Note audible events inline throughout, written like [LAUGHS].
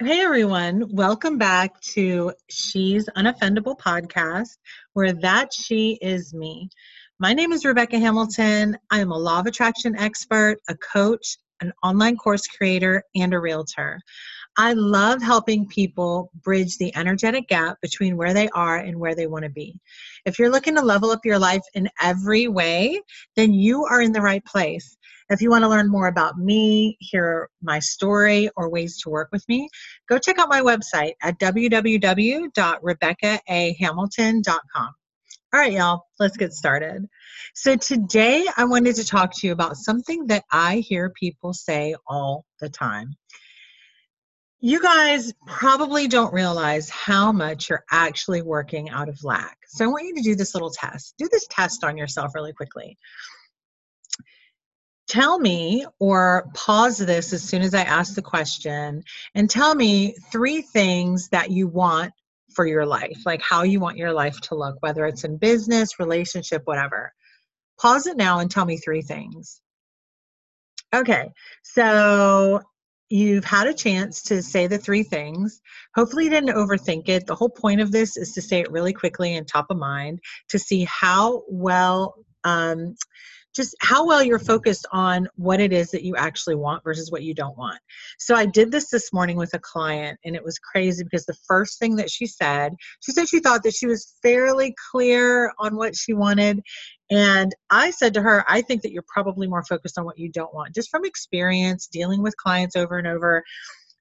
Hey everyone, welcome back to She's Unoffendable podcast, where that she is me. My name is Rebecca Hamilton. I am a law of attraction expert, a coach, an online course creator, and a realtor. I love helping people bridge the energetic gap between where they are and where they want to be. If you're looking to level up your life in every way, then you are in the right place. If you want to learn more about me, hear my story, or ways to work with me, go check out my website at www.rebeccaahamilton.com. All right, y'all, let's get started. So, today I wanted to talk to you about something that I hear people say all the time. You guys probably don't realize how much you're actually working out of lack. So, I want you to do this little test. Do this test on yourself really quickly tell me or pause this as soon as I ask the question and tell me three things that you want for your life, like how you want your life to look, whether it's in business, relationship, whatever. Pause it now and tell me three things. Okay, so you've had a chance to say the three things. Hopefully, you didn't overthink it. The whole point of this is to say it really quickly and top of mind to see how well um, just how well you're focused on what it is that you actually want versus what you don't want. So I did this this morning with a client and it was crazy because the first thing that she said, she said she thought that she was fairly clear on what she wanted. And I said to her, I think that you're probably more focused on what you don't want. Just from experience, dealing with clients over and over,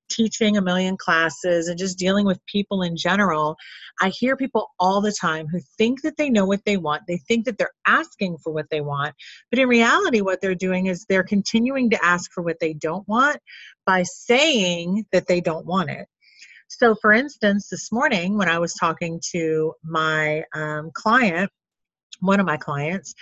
teaching a million classes and just dealing with people in general, I hear people all the time who think that they know what they want. They think that they're asking for what they want. But in reality, what they're doing is they're continuing to ask for what they don't want by saying that they don't want it. So, for instance, this morning when I was talking to my um, client, one of my clients,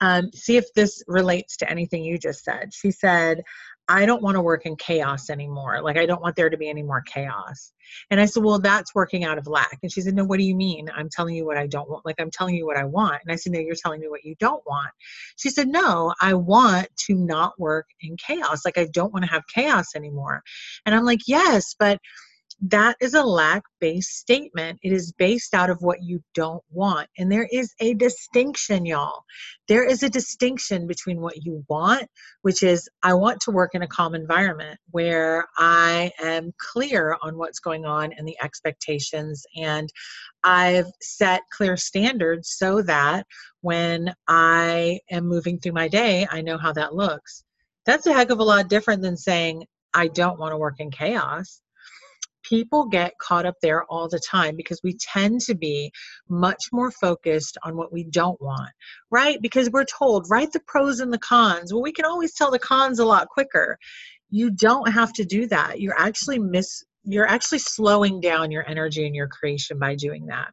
um, see if this relates to anything you just said. She said, I don't want to work in chaos anymore. Like, I don't want there to be any more chaos. And I said, Well, that's working out of lack. And she said, No, what do you mean? I'm telling you what I don't want. Like, I'm telling you what I want. And I said, No, you're telling me what you don't want. She said, No, I want to not work in chaos. Like, I don't want to have chaos anymore. And I'm like, Yes, but that is a lack based statement. It is based out of what you don't want. And there is a distinction, y'all. There is a distinction between what you want, which is I want to work in a calm environment where I am clear on what's going on and the expectations. And I've set clear standards so that when I am moving through my day, I know how that looks. That's a heck of a lot different than saying, I don't want to work in chaos people get caught up there all the time because we tend to be much more focused on what we don't want, right? Because we're told, write the pros and the cons. Well, we can always tell the cons a lot quicker. You don't have to do that. You're actually miss you're actually slowing down your energy and your creation by doing that.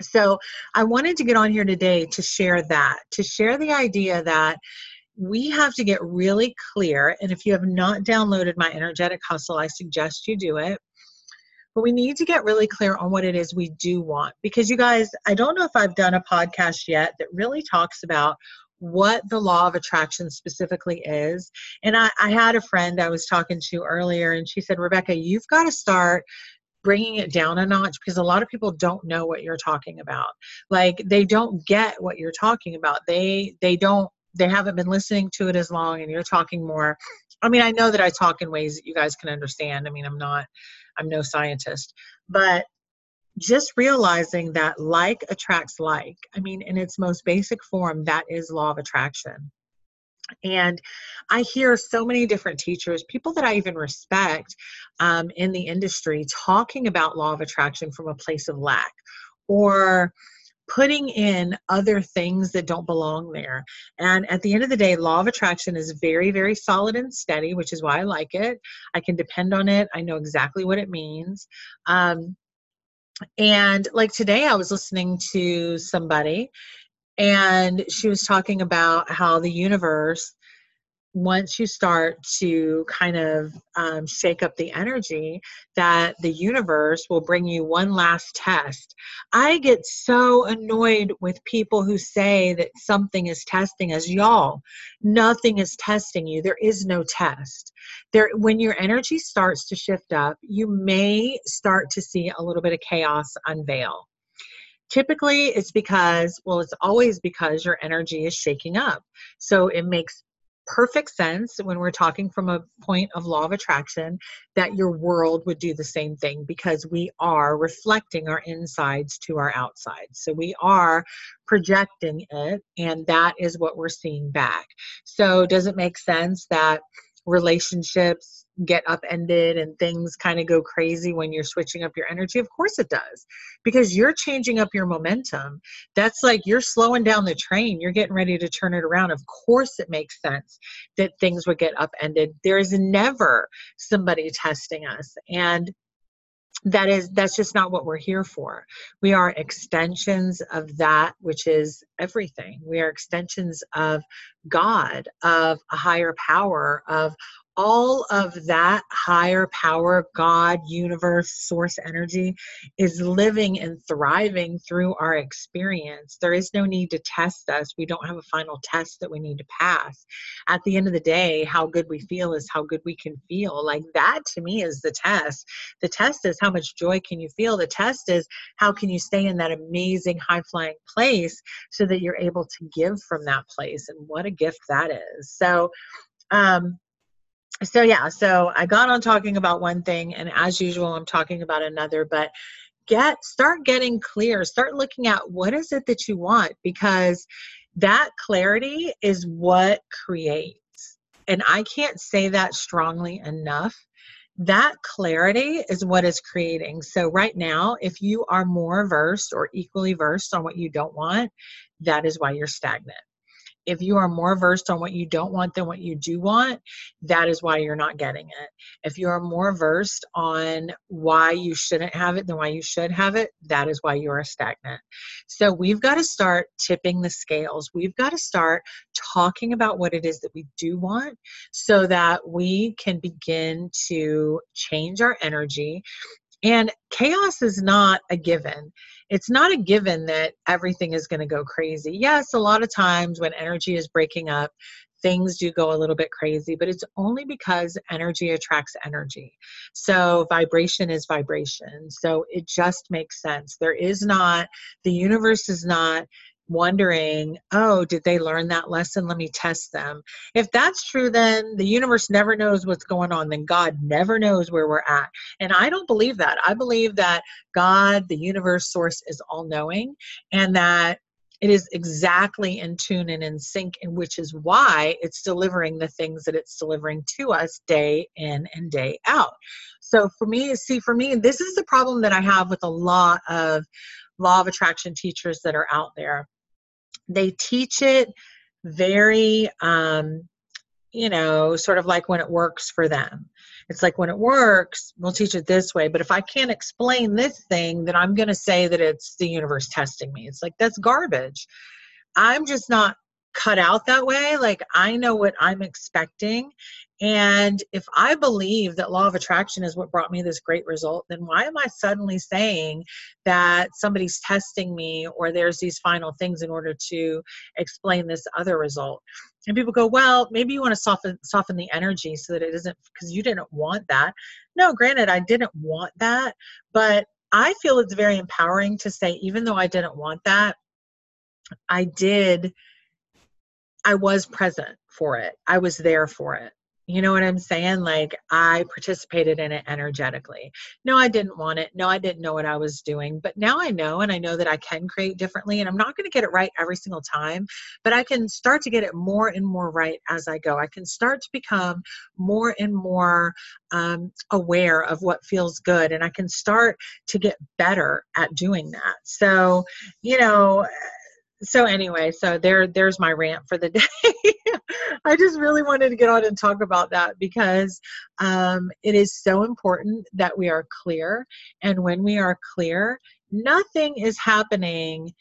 So, I wanted to get on here today to share that, to share the idea that we have to get really clear. And if you have not downloaded my energetic hustle, I suggest you do it. But we need to get really clear on what it is we do want. Because you guys, I don't know if I've done a podcast yet that really talks about what the law of attraction specifically is. And I, I had a friend I was talking to earlier, and she said, Rebecca, you've got to start bringing it down a notch because a lot of people don't know what you're talking about like they don't get what you're talking about they they don't they haven't been listening to it as long and you're talking more i mean i know that i talk in ways that you guys can understand. I mean i'm not i'm no scientist but just realizing that like attracts like i mean in its most basic form that is law of attraction. And I hear so many different teachers, people that I even respect um, in the industry, talking about law of attraction from a place of lack or putting in other things that don't belong there. And at the end of the day, law of attraction is very, very solid and steady, which is why I like it. I can depend on it. I know exactly what it means. Um, and like today, I was listening to somebody, and she was talking about how the universe once you start to kind of um, shake up the energy, that the universe will bring you one last test. I get so annoyed with people who say that something is testing us. Y'all, nothing is testing you. There is no test. There, when your energy starts to shift up, you may start to see a little bit of chaos unveil. Typically, it's because, well, it's always because your energy is shaking up. So it makes perfect sense when we're talking from a point of law of attraction that your world would do the same thing because we are reflecting our insides to our outsides. So we are projecting it, and that is what we're seeing back. So, does it make sense that relationships get upended and things kind of go crazy when you're switching up your energy? Of course it does, because you're changing up your momentum. That's like you're slowing down the train, you're getting ready to turn it around. Of course, it makes sense that things would get upended. There is never somebody testing us. And that is that's just not what we're here for. We are extensions of that which is everything. We are extensions of god of a higher power of all of that higher power, God, universe, source energy is living and thriving through our experience. There is no need to test us. We don't have a final test that we need to pass. At the end of the day, how good we feel is how good we can feel. Like that to me is the test. The test is how much joy can you feel? The test is how can you stay in that amazing high flying place so that you're able to give from that place. And what a gift that is. So, um, so yeah so i got on talking about one thing and as usual i'm talking about another but get start getting clear. Start looking at what is it that you want because that clarity is what creates. And i can't say that strongly enough. That clarity is what is creating. So right now if you are more versed or equally versed on what you don't want that is why you're stagnant if you are more versed on what you don't want than what you do want, that is why you're not getting it. If you are more versed on why you shouldn't have it than why you should have it, that is why you are stagnant. So we've got to start tipping the scales. We've got to start talking about what it is that we do want so that we can begin to change our energy. And chaos is not a given it's not a given that everything is going to go crazy. Yes, a lot of times when energy is breaking up, things do go a little bit crazy, but it's only because energy attracts energy. So vibration is vibration. So it just makes sense. There is not, the universe is not wondering, oh, did they learn that lesson? Let me test them. If that's true, then the universe never knows what's going on. Then God never knows where we're at. And I don't believe that. I believe that God, the universe source, is all knowing and that it is exactly in tune and in sync, and which is why it's delivering the things that it's delivering to us day in and day out. So for me, see, for me, this is the problem that I have with a lot of law of attraction teachers that are out there they teach it very um, you know sort of like when it works for them. It's like when it works we'll teach it this way but if i can't explain this thing then i'm going to say that it's the universe testing me. It's like that's garbage. I'm just not cut out that way like i know what i'm expecting and if I believe that law of attraction is what brought me this great result, then why am I suddenly saying that somebody's testing me or there's these final things in order to explain this other result? And people go, well, maybe you want to soften soften the energy so that it isn't because you didn't want that. No, granted, I didn't want that, but I feel it's very empowering to say, even though I didn't want that, I did, I was present for it. I was there for it. You know what I'm saying? Like I participated in it energetically. No, I didn't want it. No, I didn't know what I was doing. But now I know, and I know that I can create differently. And I'm not going to get it right every single time, but I can start to get it more and more right as I go. I can start to become more and more um, aware of what feels good. And I can start to get better at doing that. So, you know, so anyway, so there there's my rant for the [LAUGHS] day. I just really wanted to get on and talk about that because um, it is so important that we are clear, and when we are clear, nothing is happening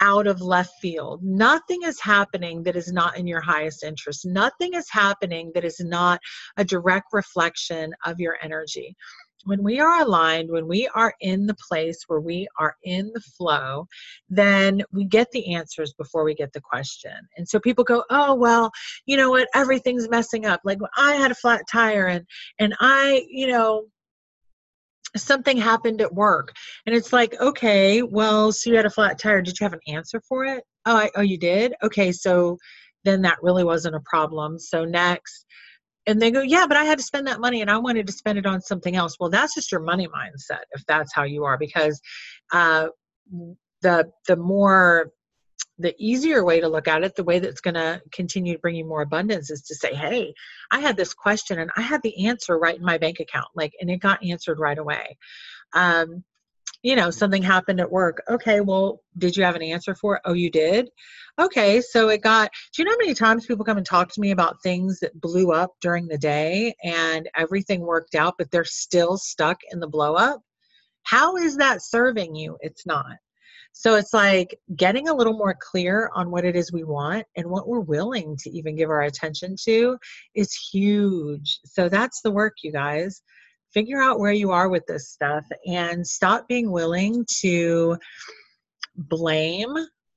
out of left field. Nothing is happening that is not in your highest interest. Nothing is happening that is not a direct reflection of your energy. When we are aligned, when we are in the place where we are in the flow, then we get the answers before we get the question. And so people go, "Oh, well, you know what? Everything's messing up. Like I had a flat tire and and I, you know, something happened at work and it's like okay well so you had a flat tire did you have an answer for it oh I, oh you did okay so then that really wasn't a problem so next and they go yeah but i had to spend that money and i wanted to spend it on something else well that's just your money mindset if that's how you are because uh, the the more the easier way to look at it, the way that's going to continue to bring you more abundance is to say, hey, I had this question and I had the answer right in my bank account, like, and it got answered right away. Um, you know, something happened at work. Okay, well, did you have an answer for it? Oh, you did? Okay, so it got, do you know how many times people come and talk to me about things that blew up during the day and everything worked out, but they're still stuck in the blow up? How is that serving you? It's not. So it's like getting a little more clear on what it is we want and what we're willing to even give our attention to is huge. So that's the work, you guys. Figure out where you are with this stuff and stop being willing to blame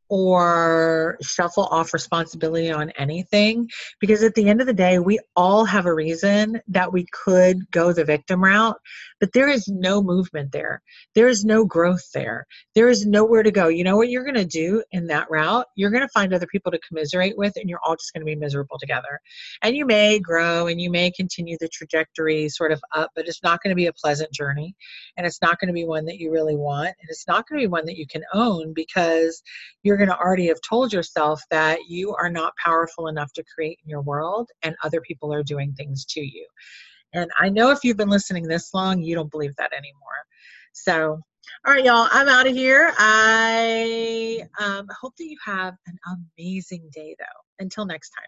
or shuffle off responsibility on anything because at the end of the day we all have a reason that we could go the victim route but there is no movement there. There is no growth there. There is nowhere to go. You know what you're going to do in that route? You're going to find other people to commiserate with and you're all just going to be miserable together. And you may grow and you may continue the trajectory sort of up but it's not going to be a pleasant journey and it's not going to be one that you really want and it's not going to be one that you can own because you're you're going to already have told yourself that you are not powerful enough to create in your world and other people are doing things to you. And I know if you've been listening this long, you don't believe that anymore. So, all right, y'all, I'm out of here. I um, hope that you have an amazing day, though. Until next time.